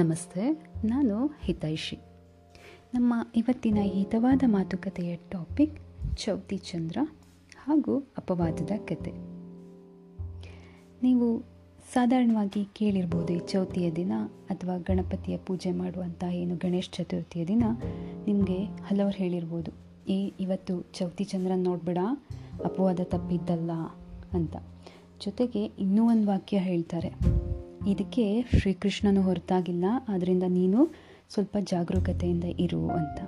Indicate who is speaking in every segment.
Speaker 1: ನಮಸ್ತೆ, ನಾನು ಹಿತೈಷಿ. ನಮ್ಮ ಇವತ್ತಿನ ಹಿತವಾದ ಮಾತುಕತೆಯ ಟಾಪಿಕ್ ಚೌತಿ ಚಂದ್ರ ಹಾಗೂ ಅಪವಾದದ ಕತೆ. ನೀವು ಸಾಧಾರಣವಾಗಿ ಕೇಳಿರ್ಬೋದು, ಈ ಚೌತಿಯ ದಿನ ಅಥವಾ ಗಣಪತಿಯ ಪೂಜೆ ಮಾಡುವಂಥ ಏನು ಗಣೇಶ ಚತುರ್ಥಿಯ ದಿನ ನಿಮಗೆ ಹಲವರು ಹೇಳಿರ್ಬೋದು ಏ ಇವತ್ತು ಚೌತಿ ಚಂದ್ರ ನೋಡ್ಬೇಡ, ಅಪವಾದ ತಪ್ಪಿದ್ದಲ್ಲ ಅಂತ. ಜೊತೆಗೆ ಇನ್ನೂ ಒಂದು ವಾಕ್ಯ ಹೇಳ್ತಾರೆ. ಇದಕ್ಕೆ ಶ್ರೀಕೃಷ್ಣನು ಹೊರತಾಗಿಲ್ಲ ಆದ್ದರಿಂದ ನೀನು ಸ್ವಲ್ಪ ಜಾಗರೂಕತೆಯಿಂದ ಇರು ಅಂತ.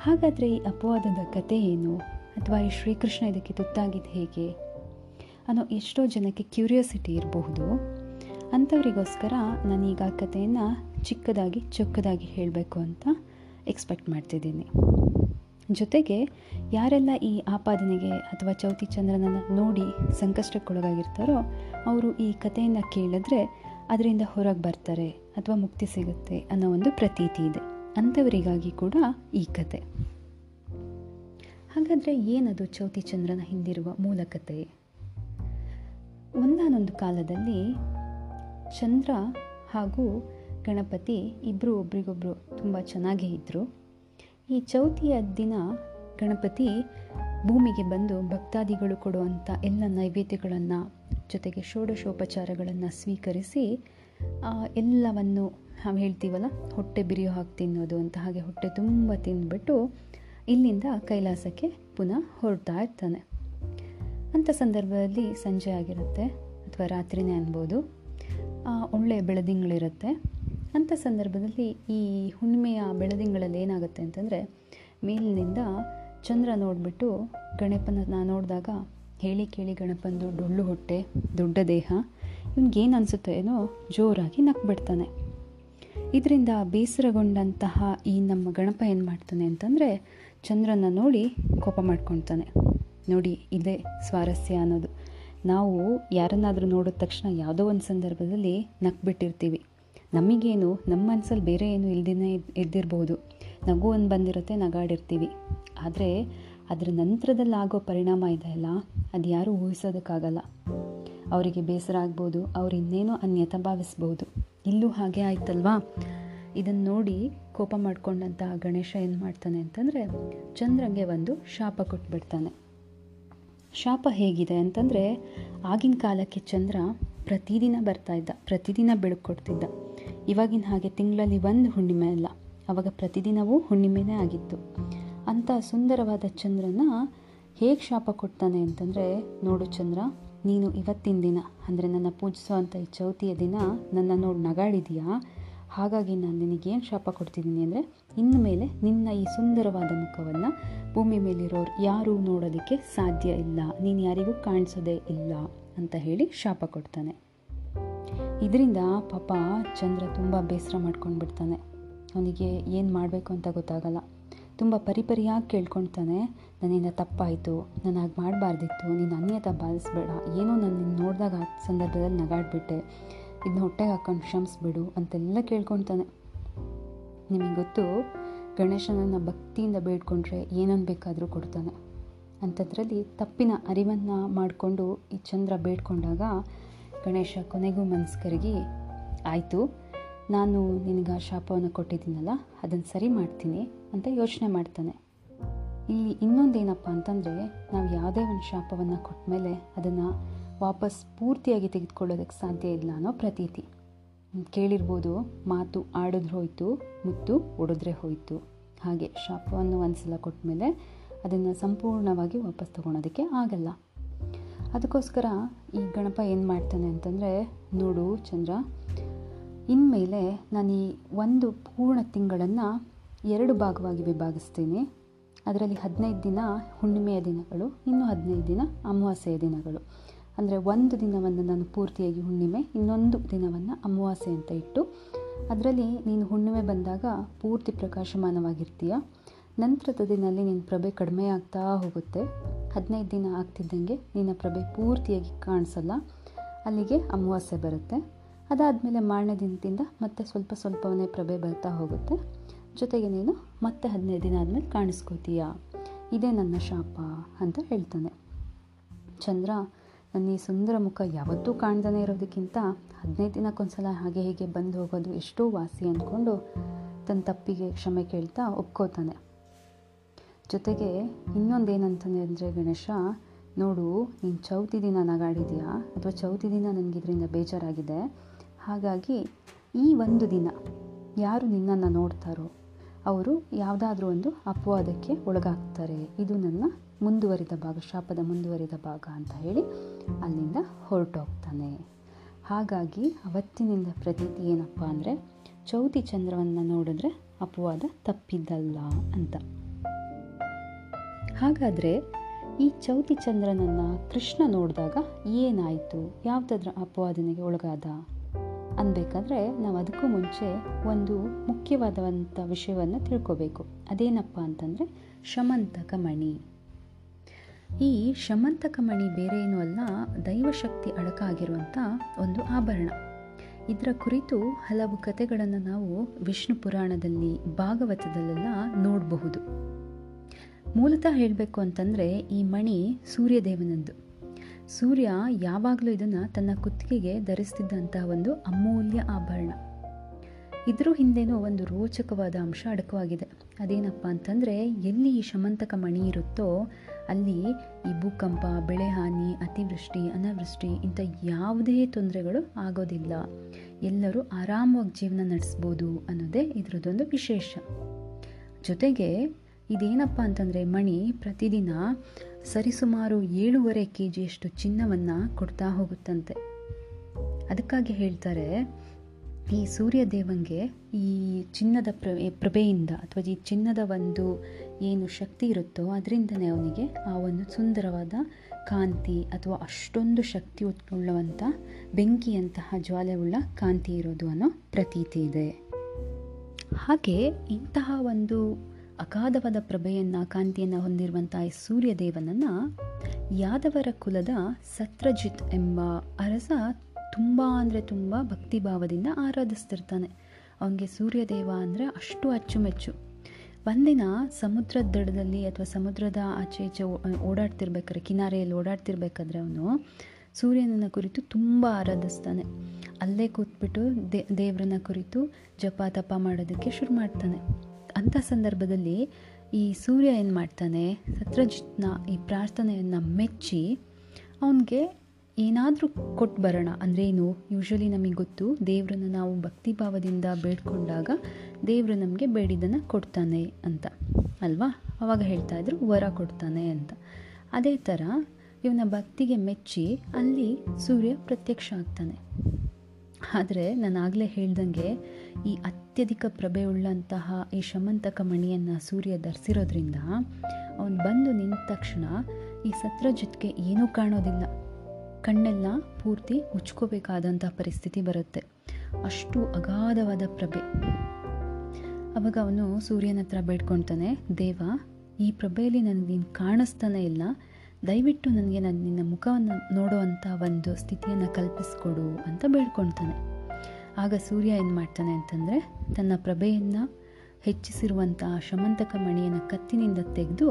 Speaker 1: ಹಾಗಾದರೆ ಈ ಅಪವಾದದ ಕತೆ ಏನು? ಅಥವಾ ಈ ಶ್ರೀಕೃಷ್ಣ ಇದಕ್ಕೆ ತುತ್ತಾಗಿದ್ದು ಹೇಗೆ? ಅನ್ನೋ ಎಷ್ಟೋ ಜನಕ್ಕೆ ಕ್ಯೂರಿಯಾಸಿಟಿ ಇರಬಹುದು. ಅಂಥವರಿಗೋಸ್ಕರ ನಾನೀಗ ಕಥೆಯನ್ನು ಚಿಕ್ಕದಾಗಿ ಚೊಕ್ಕದಾಗಿ ಹೇಳಬೇಕು ಅಂತ ಎಕ್ಸ್ಪೆಕ್ಟ್ ಮಾಡ್ತಿದ್ದೀನಿ. ಜೊತೆಗೆ ಯಾರೆಲ್ಲ ಈ ಆಪಾದನೆಗೆ ಅಥವಾ ಚೌತಿ ಚಂದ್ರನನ್ನು ನೋಡಿ ಸಂಕಷ್ಟಕ್ಕೊಳಗಾಗಿರ್ತಾರೋ ಅವರು ಈ ಕಥೆಯನ್ನು ಕೇಳಿದ್ರೆ ಅದರಿಂದ ಹೊರಗೆ ಬರ್ತಾರೆ ಅಥವಾ ಮುಕ್ತಿ ಸಿಗುತ್ತೆ ಅನ್ನೋ ಒಂದು ಪ್ರತೀತಿ ಇದೆ. ಅಂಥವರಿಗಾಗಿ ಕೂಡ ಈ ಕತೆ. ಹಾಗಾದರೆ ಏನದು ಚೌತಿ ಚಂದ್ರನ ಹಿಂದಿರುವ ಮೂಲ ಕತೆ? ಒಂದಾನೊಂದು ಕಾಲದಲ್ಲಿ ಚಂದ್ರ ಹಾಗೂ ಗಣಪತಿ ಇಬ್ಬರು ಒಬ್ರಿಗೊಬ್ರು ತುಂಬ ಚೆನ್ನಾಗೇ ಇದ್ದರು ಈ ಚೌತಿಯ ದಿನ ಗಣಪತಿ ಭೂಮಿಗೆ ಬಂದು ಭಕ್ತಾದಿಗಳು ಕೊಡುವಂಥ ಎಲ್ಲ ನೈವೇದ್ಯಗಳನ್ನು ಜೊತೆಗೆ ಷೋಡಶೋಪಚಾರಗಳನ್ನು ಸ್ವೀಕರಿಸಿ ಎಲ್ಲವನ್ನು ನಾವು ಹೇಳ್ತೀವಲ್ಲ, ಹೊಟ್ಟೆ ಬಿರಿಯೋ ಹಾಕಿ ತಿನ್ನೋದು ಅಂತ ಹಾಗೆ ಹೊಟ್ಟೆ ತುಂಬ ತಿಂದುಬಿಟ್ಟು ಇಲ್ಲಿಂದ ಕೈಲಾಸಕ್ಕೆ ಪುನಃ ಹೊರಡ್ತಾ ಇರ್ತಾನೆ. ಅಂಥ ಸಂದರ್ಭದಲ್ಲಿ ಸಂಜೆ ಆಗಿರುತ್ತೆ, ಅಥವಾ ರಾತ್ರಿನೇ ಅನ್ಬೋದು. ಒಳ್ಳೆಯ ಬೆಳದಿಂಗಳಿರುತ್ತೆ. ಅಂಥ ಸಂದರ್ಭದಲ್ಲಿ ಈ ಹುಣ್ಣಿಮೆಯ ಬೆಳದಿಂಗಳಲ್ಲಿ ಏನಾಗುತ್ತೆ ಅಂತಂದರೆ, ಮೇಲಿನಿಂದ ಚಂದ್ರ ನೋಡಿಬಿಟ್ಟು ಗಣಪನ ನೋಡಿದಾಗ ಹೇಳಿ ಕೇಳಿ ಗಣಪಂದು ಡೊಳ್ಳು ಹೊಟ್ಟೆ, ದೊಡ್ಡ ದೇಹ, ಇವನಿಗೇನು ಅನಿಸುತ್ತೆ ಏನೋ ಜೋರಾಗಿ ನಕ್ಬಿಡ್ತಾನೆ ಇದರಿಂದ ಬೇಸರಗೊಂಡಂತಹ ಈ ನಮ್ಮ ಗಣಪ ಏನು ಮಾಡ್ತಾನೆ ಅಂತಂದರೆ ಚಂದ್ರನ ನೋಡಿ ಕೋಪ ಮಾಡ್ಕೊತಾನೆ. ನೋಡಿ, ಇದೇ ಸ್ವಾರಸ್ಯ ಅನ್ನೋದು. ನಾವು ಯಾರನ್ನಾದರೂ ನೋಡಿದ ತಕ್ಷಣ ಯಾವುದೋ ಒಂದು ಸಂದರ್ಭದಲ್ಲಿ ನಕ್ಬಿಟ್ಟಿರ್ತೀವಿ ನಮಗೇನು, ನಮ್ಮ ಮನಸ್ಸಲ್ಲಿ ಬೇರೆ ಏನು ಇಲ್ದೇ ಇದ್ದಿರ್ಬೋದು ನಗು ಒಂದು ಬಂದಿರುತ್ತೆ, ನಗಾಡಿರ್ತೀವಿ. ಆದರೆ, ಅದರ ನಂತರದಲ್ಲಿ ಆಗೋ ಪರಿಣಾಮ ಇದೆಯಲ್ಲ ಅದು ಯಾರೂ ಊಹಿಸೋದಕ್ಕಾಗಲ್ಲ. ಅವರಿಗೆ ಬೇಸರ ಆಗ್ಬೋದು, ಅವ್ರು ಇನ್ನೇನೋ ಅನ್ಯತ ಭಾವಿಸ್ಬೋದು. ಇಲ್ಲೂ ಹಾಗೆ ಆಯ್ತಲ್ವಾ? ಇದನ್ನು ನೋಡಿ ಕೋಪ ಮಾಡ್ಕೊಂಡಂತಹ ಗಣೇಶ ಏನು ಮಾಡ್ತಾನೆ ಅಂತಂದರೆ, ಚಂದ್ರಂಗೆ ಒಂದು ಶಾಪ ಕೊಟ್ಬಿಡ್ತಾನೆ. ಶಾಪ ಹೇಗಿದೆ ಅಂತಂದರೆ, ಆಗಿನ ಕಾಲಕ್ಕೆ ಚಂದ್ರ ಪ್ರತಿದಿನ ಬರ್ತಾ ಇದ್ದ, ಪ್ರತಿದಿನ ಬೆಳಕು ಕೊಡ್ತಿದ್ದ. ಇವಾಗಿನ ಹಾಗೆ ತಿಂಗಳಲ್ಲಿ ಒಂದು ಹುಣ್ಣಿಮೆ ಅಲ್ಲ. ಅವಾಗ ಪ್ರತಿದಿನವೂ ಹುಣ್ಣಿಮೆನೇ ಆಗಿತ್ತು. ಅಂಥ ಸುಂದರವಾದ ಚಂದ್ರನ ಹೇಗೆ ಶಾಪ ಕೊಡ್ತಾನೆ ಅಂತಂದರೆ, ನೋಡು ಚಂದ್ರ, ನೀನು ಇವತ್ತಿನ ದಿನ, ಅಂದರೆ ನನ್ನ ಪೂಜಿಸುವಂಥ ಈ ಚೌತಿಯ ದಿನ ನನ್ನ ನೋಡಿ ನಗಾಡಿದೆಯಾ? ಹಾಗಾಗಿ ನಾನು ನಿನಗೇನು ಶಾಪ ಕೊಡ್ತಿದ್ದೀನಿ ಅಂದರೆ ಇನ್ನು ಮೇಲೆ ನಿನ್ನ ಈ ಸುಂದರವಾದ ಮುಖವನ್ನು ಭೂಮಿ ಮೇಲಿರೋರು ಯಾರೂ ನೋಡೋದಕ್ಕೆ ಸಾಧ್ಯ ಇಲ್ಲ. ನೀನು ಯಾರಿಗೂ ಕಾಣಿಸೋದೇ ಇಲ್ಲ ಅಂತ ಹೇಳಿ ಶಾಪ ಕೊಡ್ತಾನೆ. ಇದರಿಂದ ಪಾಪ ಚಂದ್ರ ತುಂಬ ಬೇಸರ ಮಾಡ್ಕೊಂಡು ಬಿಡ್ತಾನೆ ಅವನಿಗೆ ಏನು ಮಾಡಬೇಕು ಅಂತ ಗೊತ್ತಾಗಲ್ಲ. ತುಂಬ ಪರಿಪರಿಯಾಗಿ ಕೇಳ್ಕೊಳ್ತಾನೆ. ನನ್ನಿಂದ ತಪ್ಪಾಯಿತು, ನಾನು ಹಾಗೆ ಮಾಡಬಾರ್ದಿತ್ತು, ನೀನು ಅನ್ಯತ ಬಾಲಿಸ್ಬೇಡ ಏನೋ ನಾನು ನಿನ್ನ ನೋಡಿದಾಗ ಆ ಸಂದರ್ಭದಲ್ಲಿ ನಗಾಡ್ಬಿಟ್ಟೆ. ಇದನ್ನ ಹೊಟ್ಟೆಗೆ ಹಾಕ್ಕೊಂಡು ಕ್ಷಮಿಸ್ಬಿಡು ಅಂತೆಲ್ಲ ಕೇಳ್ಕೊಳ್ತಾನೆ. ನಿಮಗೆ ಗೊತ್ತು, ಗಣೇಶನನ್ನು ಭಕ್ತಿಯಿಂದ ಬೇಡ್ಕೊಂಡ್ರೆ ಏನನ್ನು ಬೇಕಾದರೂ ಕೊಡ್ತಾನೆ. ಅಂಥದ್ರಲ್ಲಿ ತಪ್ಪಿನ ಅರಿವನ್ನು ಮಾಡಿಕೊಂಡು ಈ ಚಂದ್ರ ಬೇಡ್ಕೊಂಡಾಗ ಗಣೇಶ ಕೊನೆಗೂ ಮನಸ್ಸು ಆಯಿತು. ನಾನು ನಿನಗೆ ಆ ಶಾಪವನ್ನು ಕೊಟ್ಟಿದ್ದೀನಲ್ಲ, ಅದನ್ನು ಸರಿ ಮಾಡ್ತೀನಿ ಅಂತ ಯೋಚನೆ ಮಾಡ್ತಾನೆ. ಇಲ್ಲಿ ಇನ್ನೊಂದೇನಪ್ಪ ಅಂತಂದರೆ, ನಾವು ಯಾವುದೇ ಒಂದು ಶಾಪವನ್ನು ಕೊಟ್ಟ ಮೇಲೆ ಅದನ್ನು ವಾಪಸ್ ಪೂರ್ತಿಯಾಗಿ ತೆಗೆದುಕೊಳ್ಳೋದಕ್ಕೆ ಸಾಧ್ಯ ಇಲ್ಲ ಅನ್ನೋ ಪ್ರತೀತಿ. ಕೇಳಿರ್ಬೋದು, ಮಾತು ಆಡಿದ್ರೆ ಹೋಯಿತು, ಮುತ್ತು ಒಡೆದ್ರೆ ಹೋಯಿತು. ಹಾಗೆ ಶಾಪವನ್ನು ಒಂದು ಸಲ ಕೊಟ್ಟ ಮೇಲೆ ಅದನ್ನು ಸಂಪೂರ್ಣವಾಗಿ ವಾಪಸ್ ತಗೊಳೋದಕ್ಕೆ ಆಗಲ್ಲ. ಅದಕ್ಕೋಸ್ಕರ ಈ ಗಣಪ ಏನು ಮಾಡ್ತಾನೆ ಅಂತಂದರೆ, ನೋಡು ಚಂದ್ರ, ಇನ್ಮೇಲೆ ನಾನು ಈ ಒಂದು ಪೂರ್ಣ ತಿಂಗಳನ್ನು ಎರಡು ಭಾಗವಾಗಿ ವಿಭಾಗಿಸ್ತೀನಿ. ಅದರಲ್ಲಿ ಹದಿನೈದು ದಿನ ಹುಣ್ಣಿಮೆಯ ದಿನಗಳು, ಇನ್ನು ಹದಿನೈದು ದಿನ ಅಮಾವಾಸ್ಯೆಯ ದಿನಗಳು. ಅಂದರೆ ಒಂದು ದಿನವನ್ನು ನಾನು ಪೂರ್ತಿಯಾಗಿ ಹುಣ್ಣಿಮೆ, ಇನ್ನೊಂದು ದಿನವನ್ನು ಅಮಾವಾಸ್ಯೆ ಅಂತ ಇಟ್ಟು, ಅದರಲ್ಲಿ ನೀನು ಹುಣ್ಣಿಮೆ ಬಂದಾಗ ಪೂರ್ತಿ ಪ್ರಕಾಶಮಾನವಾಗಿರ್ತೀಯ. ನಂತರದ ದಿನದಲ್ಲಿ ನಿನ್ನ ಪ್ರಭೆ ಕಡಿಮೆ ಆಗ್ತಾ ಹೋಗುತ್ತೆ. ಹದಿನೈದು ದಿನ ಆಗ್ತಿದ್ದಂಗೆ ನಿನ್ನ ಪ್ರಭೆ ಪೂರ್ತಿಯಾಗಿ ಕಾಣಿಸಲ್ಲ. ಅಲ್ಲಿಗೆ ಅಮಾವಾಸ್ಯೆ ಬರುತ್ತೆ. ಅದಾದಮೇಲೆ ಮಾರನೇ ದಿನದಿಂದ ಮತ್ತೆ ಸ್ವಲ್ಪ ಸ್ವಲ್ಪವನ್ನೇ ಪ್ರಭೆ ಬರ್ತಾ ಹೋಗುತ್ತೆ. ಜೊತೆಗೆ ನೀನು ಮತ್ತೆ ಹದಿನೈದು ದಿನ ಆದಮೇಲೆ ಕಾಣಿಸ್ಕೋತೀಯ? ಇದೇ ನನ್ನ ಶಾಪ ಅಂತ ಹೇಳ್ತಾನೆ. ಚಂದ್ರ, ನನ್ನ ಈ ಸುಂದರ ಮುಖ ಯಾವತ್ತೂ ಕಾಣ್ದೇ ಇರೋದಕ್ಕಿಂತ ಹದಿನೈದು ದಿನಕ್ಕೊಂದ್ಸಲ ಹಾಗೆ ಹೀಗೆ ಬಂದು ಹೋಗೋದು ಎಷ್ಟೋ ವಾಸಿ ಅಂದ್ಕೊಂಡು ತನ್ನ ತಪ್ಪಿಗೆ ಕ್ಷಮೆ ಕೇಳ್ತಾ ಒಪ್ಕೋತಾನೆ. ಜೊತೆಗೆ ಇನ್ನೊಂದೇನಂತಂದ್ರೆ ಅಂದರೆ, ಗಣೇಶ, ನೋಡು, ನೀನು ಚೌತಿ ದಿನ ನಗಾಡಿದೆಯಾ? ಅಥವಾ ಚೌತಿ ದಿನ ನನಗೆ ಇದರಿಂದ ಬೇಜಾರಾಗಿದೆ. ಹಾಗಾಗಿ ಈ ಒಂದು ದಿನ ಯಾರು ನಿನ್ನನ್ನು ನೋಡ್ತಾರೋ, ಅವರು ಯಾವುದಾದ್ರೂ ಒಂದು ಅಪವಾದಕ್ಕೆ ಒಳಗಾಗ್ತಾರೆ. ಇದು ನನ್ನ ಮುಂದುವರಿದ ಭಾಗ, ಶಾಪದ ಮುಂದುವರಿದ ಭಾಗ ಅಂತ ಹೇಳಿ ಅಲ್ಲಿಂದ ಹೊರಟೋಗ್ತಾನೆ. ಹಾಗಾಗಿ ಅವತ್ತಿನಿಂದ ಪ್ರತೀತಿ ಏನಪ್ಪ ಅಂದರೆ, ಚೌತಿ ಚಂದ್ರವನ್ನು ನೋಡಿದ್ರೆ ಅಪವಾದ ತಪ್ಪಿದ್ದಲ್ಲ ಅಂತ. ಹಾಗಾದರೆ ಈ ಚೌತಿ ಚಂದ್ರನನ್ನು ಕೃಷ್ಣ ನೋಡಿದಾಗ ಏನಾಯಿತು? ಯಾವುದಾದ್ರೂ ಅಪವಾದನೆಗೆ ಒಳಗಾದ? ಅನ್ಬೇಕಾದ್ರೆ ನಾವು ಅದಕ್ಕೂ ಮುಂಚೆ ಒಂದು ಮುಖ್ಯವಾದಂಥ ವಿಷಯವನ್ನು ತಿಳ್ಕೋಬೇಕು. ಅದೇನಪ್ಪ ಅಂತಂದರೆ ಶಮಂತಕ ಮಣಿ ಈ ಶಮಂತಕ ಮಣಿ ಬೇರೆ ಏನೂ ಅಲ್ಲ, ದೈವಶಕ್ತಿ ಅಡಕಾಗಿರುವಂಥ ಒಂದು ಆಭರಣ. ಇದರ ಕುರಿತು ಹಲವು ಕಥೆಗಳನ್ನು ನಾವು ವಿಷ್ಣು ಪುರಾಣದಲ್ಲಿ ಭಾಗವತದಲ್ಲೆಲ್ಲ ನೋಡಬಹುದು. ಮೂಲತಃ ಹೇಳಬೇಕು ಅಂತಂದರೆ ಈ ಮಣಿ ಸೂರ್ಯದೇವನದ್ದು. ಸೂರ್ಯ ಯಾವಾಗಲೂ ಇದನ್ನು ತನ್ನ ಕುತ್ತಿಗೆಗೆ ಧರಿಸ್ತಿದ್ದಂತಹ ಒಂದು ಅಮೂಲ್ಯ ಆಭರಣ. ಇದ್ರ ಹಿಂದೆನೂ ಒಂದು ರೋಚಕವಾದ ಅಂಶ ಅಡಕವಾಗಿದೆ. ಅದೇನಪ್ಪ ಅಂತಂದರೆ ಎಲ್ಲಿ ಈ ಶಮಂತಕ ಮಣಿ ಇರುತ್ತೋ ಅಲ್ಲಿ ಈ ಭೂಕಂಪ, ಬೆಳೆಹಾನಿ, ಅತಿವೃಷ್ಟಿ, ಅನಾವೃಷ್ಟಿ ಇಂಥ ಯಾವುದೇ ತೊಂದರೆಗಳು ಆಗೋದಿಲ್ಲ. ಎಲ್ಲರೂ ಆರಾಮವಾಗಿ ಜೀವನ ನಡೆಸ್ಬೋದು ಅನ್ನೋದೇ ಇದರದ್ದೊಂದು ವಿಶೇಷ. ಜೊತೆಗೆ ಇದೇನಪ್ಪ ಅಂತಂದರೆ ಮಣಿ ಪ್ರತಿದಿನ ಸರಿಸುಮಾರು ಏಳುವರೆ ಕೆ ಜಿಯಷ್ಟು ಚಿನ್ನವನ್ನು ಕೊಡ್ತಾ ಹೋಗುತ್ತಂತೆ. ಅದಕ್ಕಾಗಿ ಹೇಳ್ತಾರೆ, ಈ ಸೂರ್ಯ ದೇವಂಗೆ ಈ ಚಿನ್ನದ ಪ್ರಭೆ ಪ್ರಭೆಯಿಂದ ಅಥವಾ ಈ ಚಿನ್ನದ ಒಂದು ಏನು ಶಕ್ತಿ ಇರುತ್ತೋ ಅದರಿಂದನೇ ಅವನಿಗೆ ಆ ಒಂದು ಸುಂದರವಾದ ಕಾಂತಿ ಅಥವಾ ಅಷ್ಟೊಂದು ಶಕ್ತಿ ಉಳ್ಳವಂಥ ಬೆಂಕಿಯಂತಹ ಜ್ವಾಲೆ ಉಳ್ಳ ಕಾಂತಿ ಇರೋದು ಅನ್ನೋ ಪ್ರತೀತಿ ಇದೆ. ಹಾಗೆ ಇಂತಹ ಒಂದು ಅಗಾಧವಾದ ಪ್ರಭೆಯನ್ನು, ಕಾಂತಿಯನ್ನು ಹೊಂದಿರುವಂಥ ಈ ಸೂರ್ಯದೇವನನ್ನು ಯಾದವರ ಕುಲದ ಸತ್ರಜಿತ್ ಎಂಬ ಅರಸ ತುಂಬ ಅಂದರೆ ತುಂಬ ಭಕ್ತಿಭಾವದಿಂದ ಆರಾಧಿಸ್ತಿರ್ತಾನೆ. ಅವನಿಗೆ ಸೂರ್ಯದೇವ ಅಂದರೆ ಅಷ್ಟು ಅಚ್ಚುಮೆಚ್ಚು. ಒಂದಿನ ಸಮುದ್ರದ ದಡದಲ್ಲಿ ಅಥವಾ ಸಮುದ್ರದ ಆಚೆ ಈಚೆ ಓಡಾಡ್ತಿರ್ಬೇಕಾದ್ರೆ, ಕಿನಾರೆಯಲ್ಲಿ ಓಡಾಡ್ತಿರ್ಬೇಕಾದ್ರೆ ಅವನು ಸೂರ್ಯನನ್ನ ಕುರಿತು ತುಂಬ ಆರಾಧಿಸ್ತಾನೆ. ಅಲ್ಲೇ ಕೂತ್ಬಿಟ್ಟು ದೇ, ದೇವ್ರನ್ನ ಕುರಿತು ಜಪ ತಪ ಮಾಡೋದಕ್ಕೆ ಶುರು ಮಾಡ್ತಾನೆ. ಅಂಥ ಸಂದರ್ಭದಲ್ಲಿ ಈ ಸೂರ್ಯ ಏನು ಮಾಡ್ತಾನೆ, ಸತ್ರಜಿತ್ನ ಈ ಪ್ರಾರ್ಥನೆಯನ್ನು ಮೆಚ್ಚಿ ಅವನಿಗೆ ಏನಾದರೂ ಕೊಟ್ಟು ಬರೋಣ. ಅಂದರೆ ಏನು ಯೂಶ್ವಲಿ ನಮಗೆ ಗೊತ್ತು, ದೇವರನ್ನು ನಾವು ಭಕ್ತಿ ಭಾವದಿಂದ ಬೇಡ್ಕೊಂಡಾಗ ದೇವರು ನಮಗೆ ಬೇಡಿದ್ದನ್ನು ಕೊಡ್ತಾನೆ ಅಂತ. ಅಲ್ವಾ? ಅವಾಗ ಹೇಳ್ತಾ ಇದ್ರು, ವರ ಕೊಡ್ತಾನೆ ಅಂತ. ಅದೇ ಥರ ಇವನ ಭಕ್ತಿಗೆ ಮೆಚ್ಚಿ ಅಲ್ಲಿ ಸೂರ್ಯ ಪ್ರತ್ಯಕ್ಷ ಆಗ್ತಾನೆ. ಆದರೆ ನಾನು ಆಗಲೇ ಹೇಳ್ದಂಗೆ ಈ ಅತ್ಯಧಿಕ ಪ್ರಭೆ ಉಳ್ಳಂತಹ ಈ ಶಮಂತಕ ಮಣಿಯನ್ನು ಸೂರ್ಯ ಧರಿಸಿರೋದ್ರಿಂದ ಅವನು ಬಂದು ನಿಂತ ತಕ್ಷಣ ಈ ಸತ್ರಜಿತ್ಗೆ ಏನೂ ಕಾಣೋದಿಲ್ಲ. ಕಣ್ಣೆಲ್ಲ ಪೂರ್ತಿ ಮುಚ್ಕೋಬೇಕಾದಂಥ ಪರಿಸ್ಥಿತಿ ಬರುತ್ತೆ. ಅಷ್ಟು ಅಗಾಧವಾದ ಪ್ರಭೆ. ಅವಾಗ ಅವನು ಸೂರ್ಯನ ಹತ್ರ ಬೇಡ್ಕೊಳ್ತಾನೆ ದೇವ, ಈ ಪ್ರಭೆಯಲ್ಲಿ ನನಗೆ ನೀನು ಕಾಣಿಸ್ತಾನೆ ಇಲ್ಲ. ದಯವಿಟ್ಟು ನನಗೆ ನನ್ನ ನಿನ್ನ ಮುಖವನ್ನು ನೋಡುವಂಥ ಒಂದು ಸ್ಥಿತಿಯನ್ನು ಕಲ್ಪಿಸ್ಕೊಡು ಅಂತ ಬೇಡ್ಕೊಳ್ತಾನೆ. ಆಗ ಸೂರ್ಯ ಏನು ಮಾಡ್ತಾನೆ ಅಂತಂದರೆ ತನ್ನ ಪ್ರಭೆಯನ್ನು ಹೆಚ್ಚಿಸಿರುವಂಥ ಶಮಂತಕ ಮಣಿಯನ್ನು ಕತ್ತಿನಿಂದ ತೆಗೆದು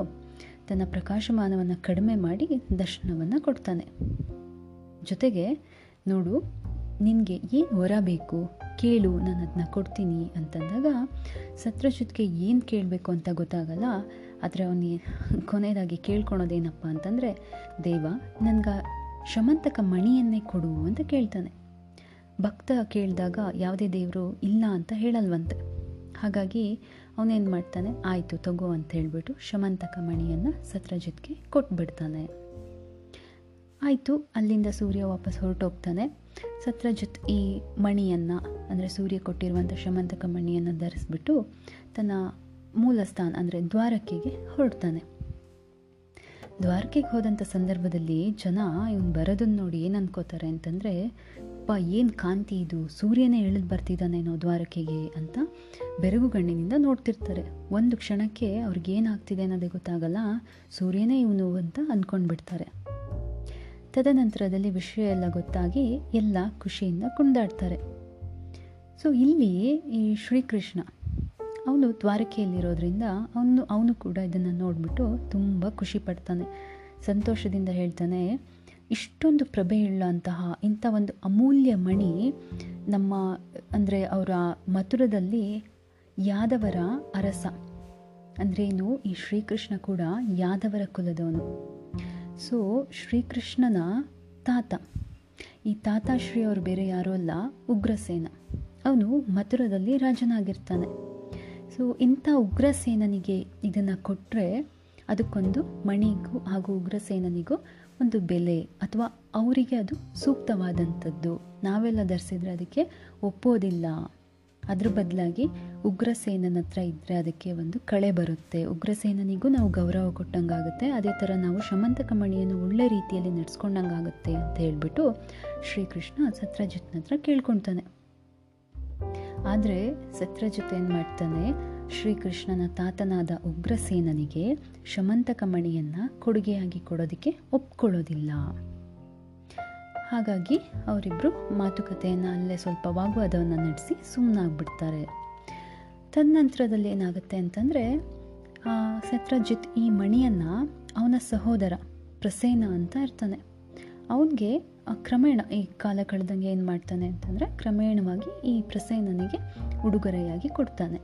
Speaker 1: ತನ್ನ ಪ್ರಕಾಶಮಾನವನ್ನು ಕಡಿಮೆ ಮಾಡಿ ದರ್ಶನವನ್ನು ಕೊಡ್ತಾನೆ. ಜೊತೆಗೆ ನೋಡು, ನಿನಗೆ ಏನು ವರ ಬೇಕು ಕೇಳು ನಾನು ಅದನ್ನ ಕೊಡ್ತೀನಿ ಅಂತಂದಾಗ ಸತ್ರಜಿತ್ಗೆ ಏನು ಕೇಳಬೇಕು ಅಂತ ಗೊತ್ತಾಗಲ್ಲ. ಆದರೆ ಅವನಿಗೆ ಕೊನೆಯದಾಗಿ ಕೇಳ್ಕೊಳೋದೇನಪ್ಪ ಅಂತಂದರೆ, ದೇವ, ನನಗೆ ಶಮಂತಕ ಮಣಿಯನ್ನೇ ಕೊಡು ಅಂತ ಕೇಳ್ತಾನೆ. ಭಕ್ತ ಕೇಳಿದಾಗ ಯಾವುದೇ ದೇವರು ಇಲ್ಲ ಅಂತ ಹೇಳಲ್ವಂತೆ. ಹಾಗಾಗಿ ಅವನೇನು ಮಾಡ್ತಾನೆ, ಆಯಿತು ತಗೋ ಅಂತ ಹೇಳಿಬಿಟ್ಟು ಶಮಂತಕ ಮಣಿಯನ್ನು ಸತ್ರಜಿತ್ಗೆ ಕೊಟ್ಬಿಡ್ತಾನೆ. ಆಯಿತು, ಅಲ್ಲಿಂದ ಸೂರ್ಯ ವಾಪಸ್ ಹೊರಟೋಗ್ತಾನೆ. ಸತ್ರಜಿತ್ ಈ ಮಣಿಯನ್ನು, ಅಂದರೆ ಸೂರ್ಯ ಕೊಟ್ಟಿರುವಂಥ ಶಮಂತಕ ಮಣಿಯನ್ನು ಧರಿಸ್ಬಿಟ್ಟು ತನ್ನ ಮೂಲ ಸ್ಥಾನ ಅಂದರೆ ದ್ವಾರಕೆಗೆ ಹೊರಡ್ತಾನೆ. ದ್ವಾರಕೆಗೆ ಹೋದಂಥ ಸಂದರ್ಭದಲ್ಲಿ ಜನ ಇವನು ಬರೋದನ್ನು ನೋಡಿ ಏನು ಅನ್ಕೋತಾರೆ ಅಂತಂದರೆ, ಅಪ್ಪ, ಏನು ಕಾಂತಿ ಇದು? ಸೂರ್ಯನೇ ಇಳಿದು ಬರ್ತಿದ್ದಾನೇನೋ ದ್ವಾರಕೆಗೆ ಅಂತ ಬೆರಗುಗಣ್ಣಿನಿಂದ ನೋಡ್ತಿರ್ತಾರೆ. ಒಂದು ಕ್ಷಣಕ್ಕೆ ಅವ್ರಿಗೆ ಏನಾಗ್ತಿದೆ ಅನ್ನೋದೇ ಗೊತ್ತಾಗಲ್ಲ, ಸೂರ್ಯನೇ ಇವನು ಅಂತ ಅಂದ್ಕೊಂಡ್ಬಿಡ್ತಾರೆ ತದನಂತರದಲ್ಲಿ ವಿಷಯ ಎಲ್ಲ ಗೊತ್ತಾಗಿ ಎಲ್ಲ ಖುಷಿಯಿಂದ ಕುಣಿದಾಡ್ತಾರೆ ಸೊ, ಇಲ್ಲಿ ಈ ಶ್ರೀಕೃಷ್ಣ ಅವನು ದ್ವಾರಕೆಯಲ್ಲಿರೋದ್ರಿಂದ ಅವನು ಅವನು ಕೂಡ ಇದನ್ನು ನೋಡಿಬಿಟ್ಟು ತುಂಬ ಖುಷಿ ಪಡ್ತಾನೆ. ಸಂತೋಷದಿಂದ ಹೇಳ್ತಾನೆ, ಇಷ್ಟೊಂದು ಪ್ರಭೆಯುಳ್ಳಂತಹ ಇಂಥ ಒಂದು ಅಮೂಲ್ಯ ಮಣಿ ನಮ್ಮ, ಅಂದರೆ ಅವರ ಮಥುರದಲ್ಲಿ ಯಾದವರ ಅರಸ. ಅಂದ್ರೇನು ಈ ಶ್ರೀಕೃಷ್ಣ ಕೂಡ ಯಾದವರ ಕುಲದವನು. ಸೊ, ಶ್ರೀಕೃಷ್ಣನ ತಾತ, ಈ ತಾತಾಶ್ರೀ ಅವರು ಬೇರೆ ಯಾರೂ ಅಲ್ಲ, ಉಗ್ರಸೇನ. ಅವನು ಮಥುರದಲ್ಲಿ ರಾಜನಾಗಿರ್ತಾನೆ. ಸೊ ಇಂಥ ಉಗ್ರಸೇನನಿಗೆ ಇದನ್ನು ಕೊಟ್ಟರೆ ಅದಕ್ಕೊಂದು ಮಣಿಗೂ ಹಾಗೂ ಉಗ್ರಸೇನನಿಗೂ ಒಂದು ಬೆಲೆ ಅಥವಾ ಅವರಿಗೆ ಅದು ಸೂಕ್ತವಾದಂಥದ್ದು. ನಾವೆಲ್ಲ ಧರಿಸಿದ್ರೆ ಅದಕ್ಕೆ ಒಪ್ಪೋದಿಲ್ಲ. ಅದ್ರ ಬದಲಾಗಿ ಉಗ್ರಸೇನನ ಹತ್ರ ಇದ್ದರೆ ಅದಕ್ಕೆ ಒಂದು ಕಳೆ ಬರುತ್ತೆ. ಉಗ್ರಸೇನನಿಗೂ ನಾವು ಗೌರವ ಕೊಟ್ಟಂಗಾಗುತ್ತೆ. ಅದೇ ಥರ ನಾವು ಶಮಂತಕ ಮಣಿಯನ್ನು ಒಳ್ಳೆ ರೀತಿಯಲ್ಲಿ ನಡೆಸ್ಕೊಂಡಂಗಾಗುತ್ತೆ ಅಂತ ಹೇಳ್ಬಿಟ್ಟು ಶ್ರೀಕೃಷ್ಣ ಸತ್ರಾಜಿತ್ನ ಹತ್ರ ಕೇಳ್ಕೊಳ್ತಾನೆ. ಆದರೆ ಸತ್ರಾಜಿತ್ ಏನು ಮಾಡ್ತಾನೆ? ಶ್ರೀಕೃಷ್ಣನ ತಾತನಾದ ಉಗ್ರಸೇನನಿಗೆ ಶಮಂತಕ ಮಣಿಯನ್ನು ಕೊಡುಗೆಯಾಗಿ ಕೊಡೋದಕ್ಕೆ ಒಪ್ಕೊಳ್ಳೋದಿಲ್ಲ. ಹಾಗಾಗಿ ಅವರಿಬ್ಬರು ಮಾತುಕತೆಯನ್ನು ಅಲ್ಲೇ ಸ್ವಲ್ಪ ವಾಗ್ವಾದವನ್ನು ನಡೆಸಿ ಸುಮ್ಮನಾಗ್ಬಿಡ್ತಾರೆ ತದನಂತರದಲ್ಲಿ ಏನಾಗುತ್ತೆ ಅಂತಂದರೆ ಸತ್ರಜಿತ್ ಈ ಮಣಿಯನ್ನು ಅವನ ಸಹೋದರ ಪ್ರಸೇನ ಅಂತ ಇರ್ತಾನೆ. ಅವನಿಗೆ ಕ್ರಮೇಣ ಈ ಕಾಲ ಕಳೆದಂಗೆ ಏನು ಮಾಡ್ತಾನೆ ಅಂತಂದರೆ, ಕ್ರಮೇಣವಾಗಿ ಈ ಪ್ರಸೇನನಿಗೆ ಉಡುಗೊರೆಯಾಗಿ ಕೊಡ್ತಾನೆ.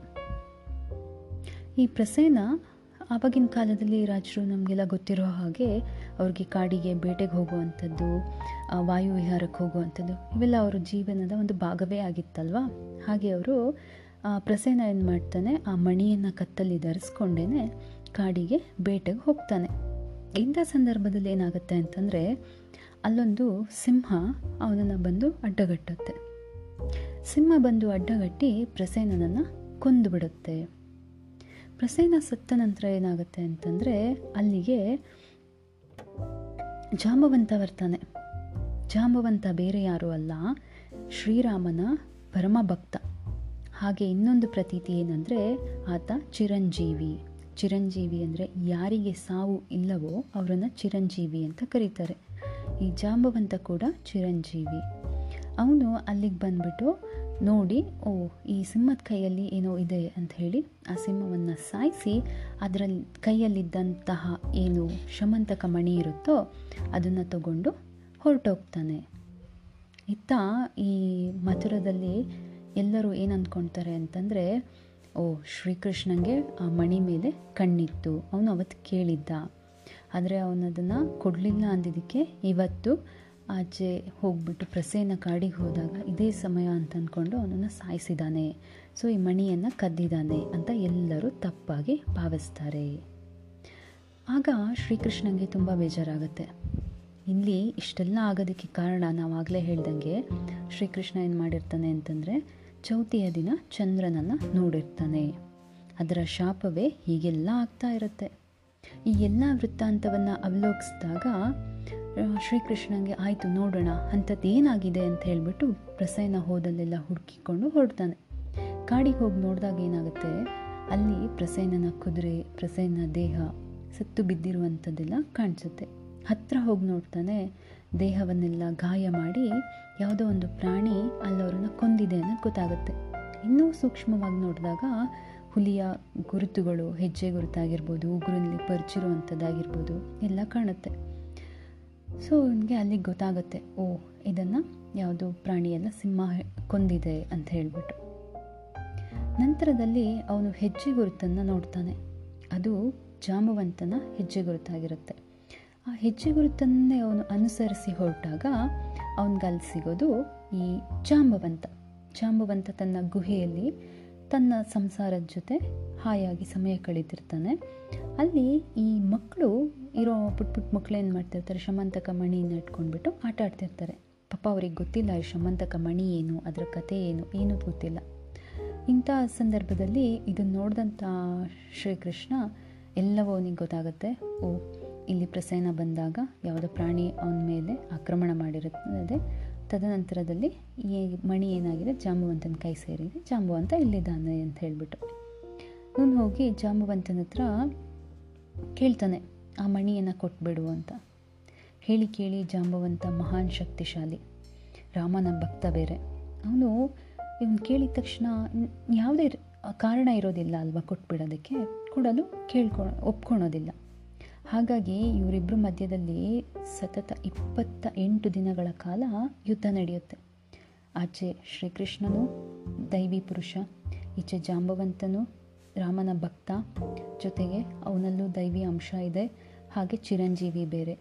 Speaker 1: ಈ ಪ್ರಸೇನ ಆವಾಗಿನ ಕಾಲದಲ್ಲಿ ರಾಜರು ನಮಗೆಲ್ಲ ಗೊತ್ತಿರೋ ಹಾಗೆ ಅವ್ರಿಗೆ ಕಾಡಿಗೆ, ಬೇಟೆಗೆ ಹೋಗುವಂಥದ್ದು ವಾಯು ವಿಹಾರಕ್ಕೆ ಹೋಗುವಂಥದ್ದು, ಇವೆಲ್ಲ ಅವರ ಜೀವನದ ಒಂದು ಭಾಗವೇ ಆಗಿತ್ತಲ್ವ? ಹಾಗೆ ಅವರು ಪ್ರಸೇನ ಏನು ಮಾಡ್ತಾನೆ, ಆ ಮಣಿಯನ್ನು ಕತ್ತಲ್ಲಿ ಧರಿಸ್ಕೊಂಡೇ ಕಾಡಿಗೆ, ಬೇಟೆಗೆ ಹೋಗ್ತಾನೆ. ಇಂಥ ಸಂದರ್ಭದಲ್ಲಿ ಏನಾಗುತ್ತೆ ಅಂತಂದರೆ ಅಲ್ಲೊಂದು ಸಿಂಹ ಅವನನ್ನು ಬಂದು ಅಡ್ಡಗಟ್ಟುತ್ತೆ. ಸಿಂಹ ಬಂದು ಅಡ್ಡಗಟ್ಟಿ ಪ್ರಸೇನನನ್ನು ಕೊಂದು ಬಿಡುತ್ತೆ ಪ್ರಸೇನ ಸತ್ತ ನಂತರ ಏನಾಗುತ್ತೆ ಅಂತಂದರೆ ಅಲ್ಲಿಗೆ ಜಾಂಬವಂತ ಬರ್ತಾನೆ. ಜಾಂಬವಂತ ಬೇರೆ ಯಾರೂ ಅಲ್ಲ, ಶ್ರೀರಾಮನ ಪರಮ ಭಕ್ತ ಹಾಗೆ ಇನ್ನೊಂದು ಪ್ರತೀತಿ ಏನಂದರೆ ಆತ ಚಿರಂಜೀವಿ. ಚಿರಂಜೀವಿ ಅಂದರೆ ಯಾರಿಗೆ ಸಾವು ಇಲ್ಲವೋ ಅವರನ್ನು ಚಿರಂಜೀವಿ ಅಂತ ಕರೀತಾರೆ. ಈ ಜಾಂಬವಂತ ಕೂಡ ಚಿರಂಜೀವಿ. ಅವನು ಅಲ್ಲಿಗೆ ಬಂದ್ಬಿಟ್ಟು ನೋಡಿ ಓ ಈ ಸಿಂಹದ ಕೈಯಲ್ಲಿ ಏನೋ ಇದೆ ಅಂತ ಹೇಳಿ ಆ ಸಿಂಹವನ್ನು ಸಾಯಿಸಿ ಅದರಲ್ಲಿ ಕೈಯಲ್ಲಿದ್ದಂತಹ ಏನು ಶಮಂತಕ ಮಣಿ ಇರುತ್ತೋ ಅದನ್ನು ತಗೊಂಡು ಹೊರಟೋಗ್ತಾನೆ. ಇತ್ತ ಈ ಮಥುರದಲ್ಲಿ ಎಲ್ಲರೂ ಏನು ಅಂದ್ಕೊಳ್ತಾರೆ ಅಂತಂದರೆ ಓ ಶ್ರೀಕೃಷ್ಣಂಗೆ ಆ ಮಣಿ ಮೇಲೆ ಕಣ್ಣಿತ್ತು. ಅವನು ಅವತ್ತು ಕೇಳಿದ್ದ. ಆದರೆ ಅವನದನ್ನು ಕೊಡಲಿಲ್ಲ ಅಂದಿದ್ದಕ್ಕೆ ಇವತ್ತು ಆಚೆ ಹೋಗ್ಬಿಟ್ಟು ಪ್ರಸೇನ ಕಾಡಿಗೆ ಹೋದಾಗ ಇದೇ ಸಮಯ ಅಂತ ಅಂದ್ಕೊಂಡು ಅವನನ್ನು ಸಾಯಿಸಿದ್ದಾನೆ ಸೊ ಈ ಮಣಿಯನ್ನು ಕದ್ದಿದ್ದಾನೆ ಅಂತ ಎಲ್ಲರೂ ತಪ್ಪಾಗಿ ಭಾವಿಸ್ತಾರೆ. ಆಗ ಶ್ರೀಕೃಷ್ಣನಿಗೆ ತುಂಬ ಬೇಜಾರಾಗುತ್ತೆ. ಇಲ್ಲಿ ಇಷ್ಟೆಲ್ಲ ಆಗೋದಕ್ಕೆ ಕಾರಣ ನಾವಾಗಲೇ ಹೇಳ್ದಂಗೆ ಶ್ರೀಕೃಷ್ಣ ಏನು ಮಾಡಿರ್ತಾನೆ ಅಂತಂದರೆ ಚೌತಿಯ ದಿನ ಚಂದ್ರನನ್ನು ನೋಡಿರ್ತಾನೆ. ಅದರ ಶಾಪವೇ ಹೀಗೆಲ್ಲ ಆಗ್ತಾ ಇರುತ್ತೆ. ಈ ಎಲ್ಲ ವೃತ್ತಾಂತವನ್ನು ಅವಲೋಕಿಸಿದಾಗ ಶ್ರೀಕೃಷ್ಣನಿಗೆ ಆಯಿತು ನೋಡೋಣ, ಅಂಥದ್ದು ಏನಾಗಿದೆ ಅಂತ ಹೇಳಿಬಿಟ್ಟು ಪ್ರಸೇನ ಹೋದಲ್ಲೆಲ್ಲ ಹುಡುಕಿಕೊಂಡು ಹೊರಡ್ತಾನೆ. ಕಾಡಿಗೆ ಹೋಗಿ ನೋಡಿದಾಗ ಏನಾಗುತ್ತೆ, ಅಲ್ಲಿ ಪ್ರಸೇನನ ಕುದುರೆ ಪ್ರಸೇನ ದೇಹ ಸತ್ತು ಬಿದ್ದಿರುವಂಥದ್ದೆಲ್ಲ ಕಾಣಿಸುತ್ತೆ. ಹತ್ತಿರ ಹೋಗಿ ನೋಡ್ತಾನೆ, ದೇಹವನ್ನೆಲ್ಲ ಗಾಯ ಮಾಡಿ ಯಾವುದೋ ಒಂದು ಪ್ರಾಣಿ ಅಲ್ಲವರನ್ನು ಕೊಂದಿದೆ ಅನ್ನೋದು ಗೊತ್ತಾಗುತ್ತೆ. ಇನ್ನೂ ಸೂಕ್ಷ್ಮವಾಗಿ ನೋಡಿದಾಗ ಹುಲಿಯ ಗುರುತುಗಳು, ಹೆಜ್ಜೆ ಗುರುತಾಗಿರ್ಬೋದು ಉಗುರಲ್ಲಿ ಪರ್ಚಿರುವಂಥದ್ದಾಗಿರ್ಬೋದು, ಎಲ್ಲ ಕಾಣುತ್ತೆ. ಸೊ ಅವನಿಗೆ ಅಲ್ಲಿಗೆ ಗೊತ್ತಾಗುತ್ತೆ, ಓ, ಇದನ್ನು ಯಾವುದೋ ಪ್ರಾಣಿಯೆಲ್ಲ ಸಿಂಹ ಕೊಂದಿದೆ ಅಂತ ಹೇಳಿಬಿಟ್ಟು. ನಂತರದಲ್ಲಿ ಅವನು ಹೆಜ್ಜೆ ಗುರುತನ್ನು ನೋಡ್ತಾನೆ. ಅದು ಜಾಂಬವಂತನ ಹೆಜ್ಜೆ ಗುರುತಾಗಿರುತ್ತೆ. ಆ ಹೆಜ್ಜೆ ಗುರುತನ್ನೇ ಅವನು ಅನುಸರಿಸಿ ಹೊರಟಾಗ ಅವನಿಗಲ್ಲಿ ಸಿಗೋದು ಈ ಜಾಂಬವಂತ. ಜಾಂಬವಂತ ತನ್ನ ಗುಹೆಯಲ್ಲಿ ತನ್ನ ಸಂಸಾರದ ಜೊತೆ ಹಾಯಾಗಿ ಸಮಯ ಕಳೀತಿರ್ತಾನೆ ಅಲ್ಲಿ ಈ ಮಕ್ಕಳು ಇರೋ ಪುಟ್ ಪುಟ್ ಮಕ್ಕಳು ಏನು ಮಾಡ್ತಿರ್ತಾರೆ? ಶಮಂತಕ ಮಣಿನ ಇಟ್ಕೊಂಡ್ಬಿಟ್ಟು ಆಟ ಆಡ್ತಿರ್ತಾರೆ. ಪಾಪ ಅವ್ರಿಗೆ ಗೊತ್ತಿಲ್ಲ ಈ ಶಮಂತಕ ಮಣಿ ಏನು, ಅದರ ಕತೆ ಏನು, ಏನೂ ಗೊತ್ತಿಲ್ಲ. ಇಂಥ ಸಂದರ್ಭದಲ್ಲಿ ಇದನ್ನು ನೋಡಿದಂಥ ಶ್ರೀಕೃಷ್ಣ ಎಲ್ಲವೂ ಅವನಿಗೆ ಗೊತ್ತಾಗುತ್ತೆ. ಓ, ಇಲ್ಲಿ ಪ್ರಸೇನ ಬಂದಾಗ ಯಾವುದೋ ಪ್ರಾಣಿ ಅವನ ಮೇಲೆ ಆಕ್ರಮಣ ಮಾಡಿರುತ್ತದೆ ತದನಂತರದಲ್ಲಿ ಈ ಮಣಿ ಏನಾಗಿದೆ? ಜಾಂಬುವಂತನ ಕೈ ಸೇರಿದೆ. ಜಾಂಬುವಂತ ಇಲ್ಲಿದ್ದಾನೆ ಅಂತ ಹೇಳಿಬಿಟ್ಟು. ಅವನು ಹೋಗಿ ಜಾಂಬುವಂತನ ಹತ್ರ ಕೇಳ್ತಾನೆ, ಆ ಮಣಿಯನ್ನು ಕೊಟ್ಬಿಡು ಅಂತ. ಹೇಳಿ ಕೇಳಿ ಜಾಂಬುವಂತ ಮಹಾನ್ ಶಕ್ತಿಶಾಲಿ. ರಾಮನ ಭಕ್ತ ಬೇರೆ. ಅವನು ಇವನು ಕೇಳಿದ ತಕ್ಷಣ ಯಾವುದೇ ಕಾರಣ ಇರೋದಿಲ್ಲ ಅಲ್ವಾ ಕೊಟ್ಬಿಡೋದಕ್ಕೆ? ಕೊಡಲು ಕೇಳ್ಕೊ, ಒಪ್ಕೊಳೋದಿಲ್ಲ. ಹಾಗಾಗಿ ಇವರಿಬ್ಬರ ಮಧ್ಯದಲ್ಲಿ ಸತತ ಇಪ್ಪತ್ತ ಎಂಟು ದಿನಗಳ ಕಾಲ ಯುದ್ಧ ನಡೆಯುತ್ತೆ. ಆಚೆ ಶ್ರೀಕೃಷ್ಣನು, ದೈವಿ ಪುರುಷ, ಈಚೆ ಜಾಂಬವಂತನು, ರಾಮನ ಭಕ್ತ, ಜೊತೆಗೆ ಅವನಲ್ಲೂ ದೈವಿ ಅಂಶ ಇದೆ, ಹಾಗೆ ಚಿರಂಜೀವಿ ಬೇರೆ.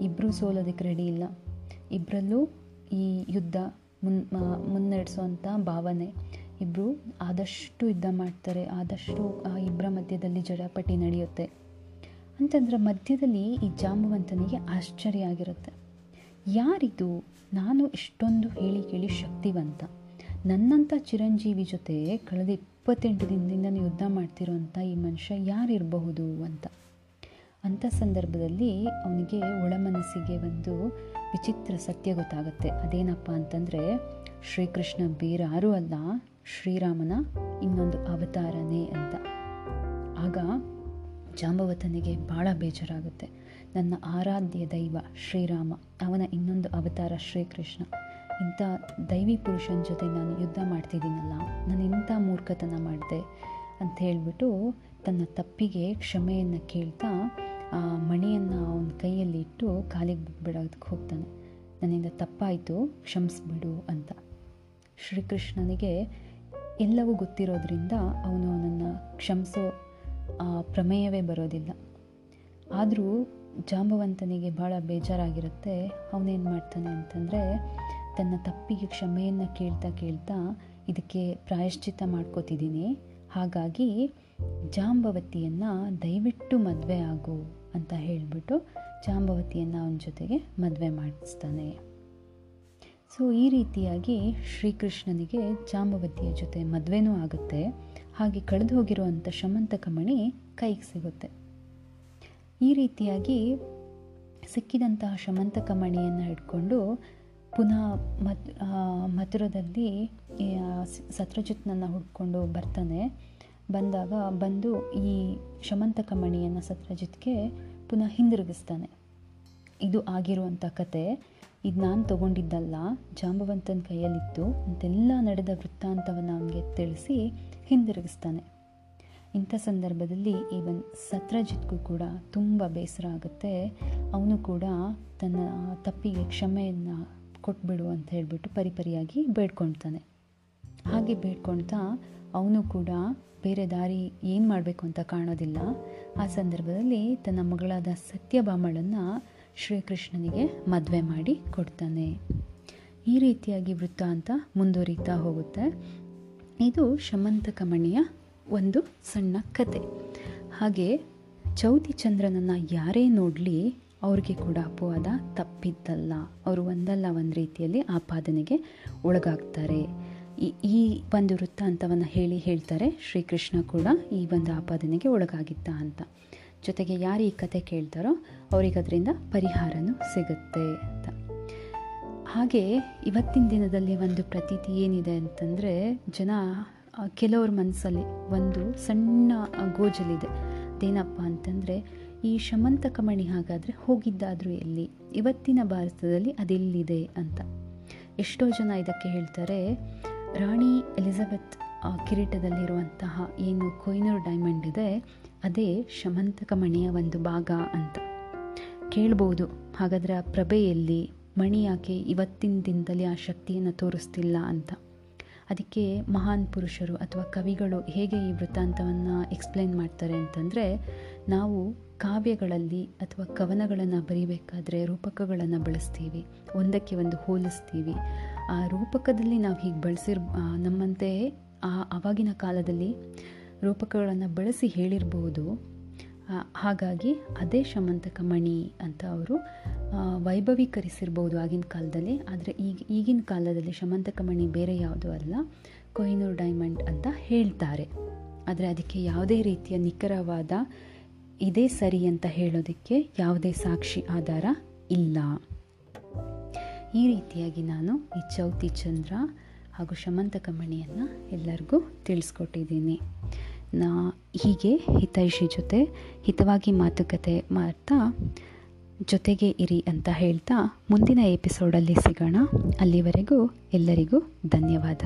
Speaker 1: ಇಬ್ಬರೂ ಸೋಲೋದಕ್ಕೆ ರೆಡಿ ಇಲ್ಲ. ಇಬ್ಬರಲ್ಲೂ ಈ ಯುದ್ಧ ಮುನ್ ಭಾವನೆ. ಇಬ್ಬರು ಆದಷ್ಟು ಯುದ್ಧ ಮಾಡ್ತಾರೆ, ಆದಷ್ಟು ಆ ಇಬ್ಬರ ಮಧ್ಯದಲ್ಲಿ ಜಡಪಟಿ ನಡೆಯುತ್ತೆ. ಅಂತಂದ್ರೆ ಮಧ್ಯದಲ್ಲಿ ಈ ಜಾಂಬವಂತನಿಗೆ ಆಶ್ಚರ್ಯ ಆಗಿರುತ್ತೆ. ಯಾರಿದು? ನಾನು ಇಷ್ಟೊಂದು ಹೇಳಿ ಕೇಳಿ ಶಕ್ತಿವಂತ. ನನ್ನಂಥ ಚಿರಂಜೀವಿ ಜೊತೆ ಕಳೆದ ಇಪ್ಪತ್ತೆಂಟು ದಿನದಿಂದ ಯುದ್ಧ ಮಾಡ್ತಿರುವಂಥ ಈ ಮನುಷ್ಯ ಯಾರಿರಬಹುದು ಅಂತ. ಅಂಥ ಸಂದರ್ಭದಲ್ಲಿ ಅವನಿಗೆ ಒಳಮನಸ್ಸಿಗೆ ಒಂದು ವಿಚಿತ್ರ ಸತ್ಯ ಗೊತ್ತಾಗುತ್ತೆ. ಅದೇನಪ್ಪ ಅಂತಂದರೆ, ಶ್ರೀಕೃಷ್ಣ ಬೇರಾರೂ ಅಲ್ಲ, ಶ್ರೀರಾಮನ ಇನ್ನೊಂದು ಅವತಾರನೇ ಅಂತ. ಆಗ ಜಾಂಬವತನಿಗೆ ಭಾಳ ಬೇಜಾರಾಗುತ್ತೆ. ನನ್ನ ಆರಾಧ್ಯ ದೈವ ಶ್ರೀರಾಮ, ಅವನ ಇನ್ನೊಂದು ಅವತಾರ ಶ್ರೀಕೃಷ್ಣ. ಇಂಥ ದೈವಿ ಪುರುಷನ ಜೊತೆ ನಾನು ಯುದ್ಧ ಮಾಡ್ತಿದ್ದೀನಲ್ಲ, ನಾನು ಇಂಥ ಮೂರ್ಖತನ ಮಾಡಿದೆ ಅಂತ ಹೇಳಿಬಿಟ್ಟು ತನ್ನ ತಪ್ಪಿಗೆ ಕ್ಷಮೆಯನ್ನು ಕೇಳ್ತಾ ಆ ಮಣಿಯನ್ನು ಅವನ ಕೈಯಲ್ಲಿ ಇಟ್ಟು ಕಾಲಿಗೆ ಬಿಡೋದಕ್ಕೆ ಹೋಗ್ತಾನೆ. ನನ್ನಿಂದ ತಪ್ಪಾಯಿತು, ಕ್ಷಮಿಸ್ಬಿಡು ಅಂತ. ಶ್ರೀಕೃಷ್ಣನಿಗೆ ಎಲ್ಲವೂ ಗೊತ್ತಿರೋದ್ರಿಂದ ಅವನು ಅವನನ್ನು ಕ್ಷಮಿಸೋ ಪ್ರಮೇಯವೇ ಬರೋದಿಲ್ಲ. ಆದರೂ ಜಾಂಬವಂತನಿಗೆ ಭಾಳ ಬೇಜಾರಾಗಿರುತ್ತೆ. ಅವನೇನು ಮಾಡ್ತಾನೆ ಅಂತಂದರೆ ತನ್ನ ತಪ್ಪಿಗೆ ಕ್ಷಮೆಯನ್ನು ಕೇಳ್ತಾ ಕೇಳ್ತಾ ಇದಕ್ಕೆ ಪ್ರಾಯಶ್ಚಿತ್ತ ಮಾಡ್ಕೋತಿದ್ದೀನಿ ಹಾಗಾಗಿ ಜಾಂಬವತಿಯನ್ನು ದಯವಿಟ್ಟು ಮದುವೆ ಆಗು ಅಂತ ಹೇಳಿಬಿಟ್ಟು ಜಾಂಬವತಿಯನ್ನು ಅವನ ಜೊತೆಗೆ ಮದುವೆ ಮಾಡಿಸ್ತಾನೆ. ಸೊ ಈ ರೀತಿಯಾಗಿ ಶ್ರೀಕೃಷ್ಣನಿಗೆ ಜಾಂಬವತಿಯ ಜೊತೆ ಮದುವೆನೂ ಆಗುತ್ತೆ. ಹಾಗೆ ಕಳೆದು ಹೋಗಿರುವಂಥ ಶಮಂತಕ ಮಣಿ ಕೈಗೆ ಸಿಗುತ್ತೆ. ಈ ರೀತಿಯಾಗಿ ಸಿಕ್ಕಿದಂತಹ ಶಮಂತಕ ಮಣಿಯನ್ನು ಹಿಡ್ಕೊಂಡು ಪುನಃ ಮತ್ ಮಥುರದಲ್ಲಿ ಸತ್ರಜಿತ್ನನ್ನು ಹುಡ್ಕೊಂಡು ಬರ್ತಾನೆ. ಬಂದಾಗ ಬಂದು ಈ ಶಮಂತಕ ಮಣಿಯನ್ನು ಸತ್ರಜಿತ್ಗೆ ಪುನಃ ಹಿಂದಿರುಗಿಸ್ತಾನೆ. ಇದು ಆಗಿರುವಂಥ ಕತೆ. ಇದು ನಾನು ತಗೊಂಡಿದ್ದಲ್ಲ, ಜಾಂಬವಂತನ ಕೈಯಲ್ಲಿತ್ತು. ಅಂತೆಲ್ಲ ನಡೆದ ವೃತ್ತಾಂತವನ್ನು ಅವನಿಗೆ ತಿಳಿಸಿ ಹಿಂದಿರುಗಿಸ್ತಾನೆ. ಇಂಥ ಸಂದರ್ಭದಲ್ಲಿ ಈವನ್ ಸತ್ರಜಿತ್ಗೂ ಕೂಡ ತುಂಬ ಬೇಸರ ಆಗುತ್ತೆ. ಅವನು ಕೂಡ ತನ್ನ ತಪ್ಪಿಗೆ ಕ್ಷಮೆಯನ್ನು ಕೊಟ್ಬಿಡು ಅಂತ ಹೇಳಿಬಿಟ್ಟು ಪರಿಪರಿಯಾಗಿ ಬೇಡ್ಕೊಳ್ತಾನೆ. ಹಾಗೆ ಬೇಡ್ಕೊಳ್ತಾ ಅವನು ಕೂಡ ಬೇರೆ ದಾರಿ ಏನು ಮಾಡಬೇಕು ಅಂತ ಕಾಣೋದಿಲ್ಲ. ಆ ಸಂದರ್ಭದಲ್ಲಿ ತನ್ನ ಮಗಳಾದ ಸತ್ಯಭಾಮಳನ್ನು ಶ್ರೀಕೃಷ್ಣನಿಗೆ ಮದುವೆ ಮಾಡಿ ಕೊಡ್ತಾನೆ. ಈ ರೀತಿಯಾಗಿ ವೃತ್ತಾಂತ ಮುಂದುವರಿತಾ ಹೋಗುತ್ತೆ. ಇದು ಶಮಂತಕಮಣಿಯ ಒಂದು ಸಣ್ಣ ಕತೆ. ಹಾಗೆ ಚೌತಿ ಚಂದ್ರನನ್ನು ಯಾರೇ ನೋಡಲಿ ಅವ್ರಿಗೆ ಕೂಡ ಅಪವಾದ ತಪ್ಪಿದ್ದಲ್ಲ. ಅವರು ಒಂದಲ್ಲ ಒಂದು ರೀತಿಯಲ್ಲಿ ಆಪಾದನೆಗೆ ಒಳಗಾಗ್ತಾರೆ. ಈ ಈ ಒಂದು ವೃತ್ತಾಂತವನ್ನು ಹೇಳಿ ಹೇಳ್ತಾರೆ ಶ್ರೀಕೃಷ್ಣ ಕೂಡ ಈ ಒಂದು ಆಪಾದನೆಗೆ ಒಳಗಾಗಿದ್ದ ಅಂತ. ಜೊತೆಗೆ ಯಾರು ಈ ಕತೆ ಕೇಳ್ತಾರೋ ಅವರಿಗೆ ಅದರಿಂದ ಪರಿಹಾರನೂ ಸಿಗುತ್ತೆ ಅಂತ. ಹಾಗೆ ಇವತ್ತಿನ ದಿನದಲ್ಲಿ ಒಂದು ಪ್ರತೀತಿ ಏನಿದೆ ಅಂತಂದರೆ ಜನ ಕೆಲವ್ರ ಮನಸ್ಸಲ್ಲಿ ಒಂದು ಸಣ್ಣ ಗೋಜಲಿದೆ. ಅದೇನಪ್ಪ ಅಂತಂದರೆ, ಈ ಶಮಂತಕ ಮಣಿ ಹಾಗಾದರೆ ಹೋಗಿದ್ದಾದರೂ ಎಲ್ಲಿ? ಇವತ್ತಿನ ಭಾರತದಲ್ಲಿ ಅದೆಲ್ಲಿದೆ ಅಂತ. ಎಷ್ಟೋ ಜನ ಇದಕ್ಕೆ ಹೇಳ್ತಾರೆ, ರಾಣಿ ಎಲಿಜಬೆತ್ ಕಿರೀಟದಲ್ಲಿರುವಂತಹ ಏನು ಕೊಯ್ನೂರು ಡೈಮಂಡ್ ಇದೆ, ಅದೇ ಶಮಂತಕ ಮಣಿಯ ಒಂದು ಭಾಗ ಅಂತ. ಕೇಳ್ಬೋದು, ಹಾಗಾದರೆ ಆ ಪ್ರಭೆಯಲ್ಲಿ ಮಣಿ ಯಾಕೆ ಇವತ್ತಿನ ದಿನದಲ್ಲಿ ಆ ಶಕ್ತಿಯನ್ನು ತೋರಿಸ್ತಿಲ್ಲ ಅಂತ? ಅದಕ್ಕೆ ಮಹಾನ್ ಪುರುಷರು ಅಥವಾ ಕವಿಗಳು ಹೇಗೆ ಈ ವೃತ್ತಾಂತವನ್ನು ಎಕ್ಸ್ಪ್ಲೈನ್ ಮಾಡ್ತಾರೆ ಅಂತಂದರೆ, ನಾವು ಕಾವ್ಯಗಳಲ್ಲಿ ಅಥವಾ ಕವನಗಳನ್ನು ಬರೀಬೇಕಾದ್ರೆ ರೂಪಕಗಳನ್ನು ಬಳಸ್ತೀವಿ, ಒಂದಕ್ಕೆ ಒಂದು ಹೋಲಿಸ್ತೀವಿ. ಆ ರೂಪಕದಲ್ಲಿ ನಾವು ಹೀಗೆ ಬಳಸಿರ್ ನಮ್ಮಂತೆಯೇ ಆ ಆವಾಗಿನ ಕಾಲದಲ್ಲಿ ರೂಪಕಗಳನ್ನು ಬಳಸಿ ಹೇಳಿರ್ಬೋದು. ಹಾಗಾಗಿ ಅದೇ ಶಮಂತಕ ಮಣಿ ಅಂತ ಅವರು ವೈಭವೀಕರಿಸಿರ್ಬೋದು ಆಗಿನ ಕಾಲದಲ್ಲಿ. ಆದರೆ ಈಗ, ಈಗಿನ ಕಾಲದಲ್ಲಿ ಶಮಂತಕ ಮಣಿ ಬೇರೆ ಯಾವುದೂ ಅಲ್ಲ ಕೊಹಿನೂರ್ ಡೈಮಂಡ್ ಅಂತ ಹೇಳ್ತಾರೆ. ಆದರೆ ಅದಕ್ಕೆ ಯಾವುದೇ ರೀತಿಯ ನಿಖರವಾದ ಇದೇ ಸರಿ ಅಂತ ಹೇಳೋದಕ್ಕೆ ಯಾವುದೇ ಸಾಕ್ಷಿ ಆಧಾರ ಇಲ್ಲ. ಈ ರೀತಿಯಾಗಿ ನಾನು ಈ ಚೌತಿ ಚಂದ್ರ ಹಾಗೂ ಶಮಂತಕ ಮಣಿಯನ್ನು ಎಲ್ಲರಿಗೂ ತಿಳಿಸ್ಕೊಟ್ಟಿದ್ದೀನಿ. ಹೀಗೆ ಹಿತೈಷಿ ಜೊತೆ ಹಿತವಾಗಿ ಮಾತುಕತೆ ಮಾಡ್ತಾ ಜೊತೆಗೆ ಇರಿ ಅಂತ ಹೇಳ್ತಾ ಮುಂದಿನ ಎಪಿಸೋಡಲ್ಲಿ ಸಿಗೋಣ. ಅಲ್ಲಿವರೆಗೂ ಎಲ್ಲರಿಗೂ ಧನ್ಯವಾದ.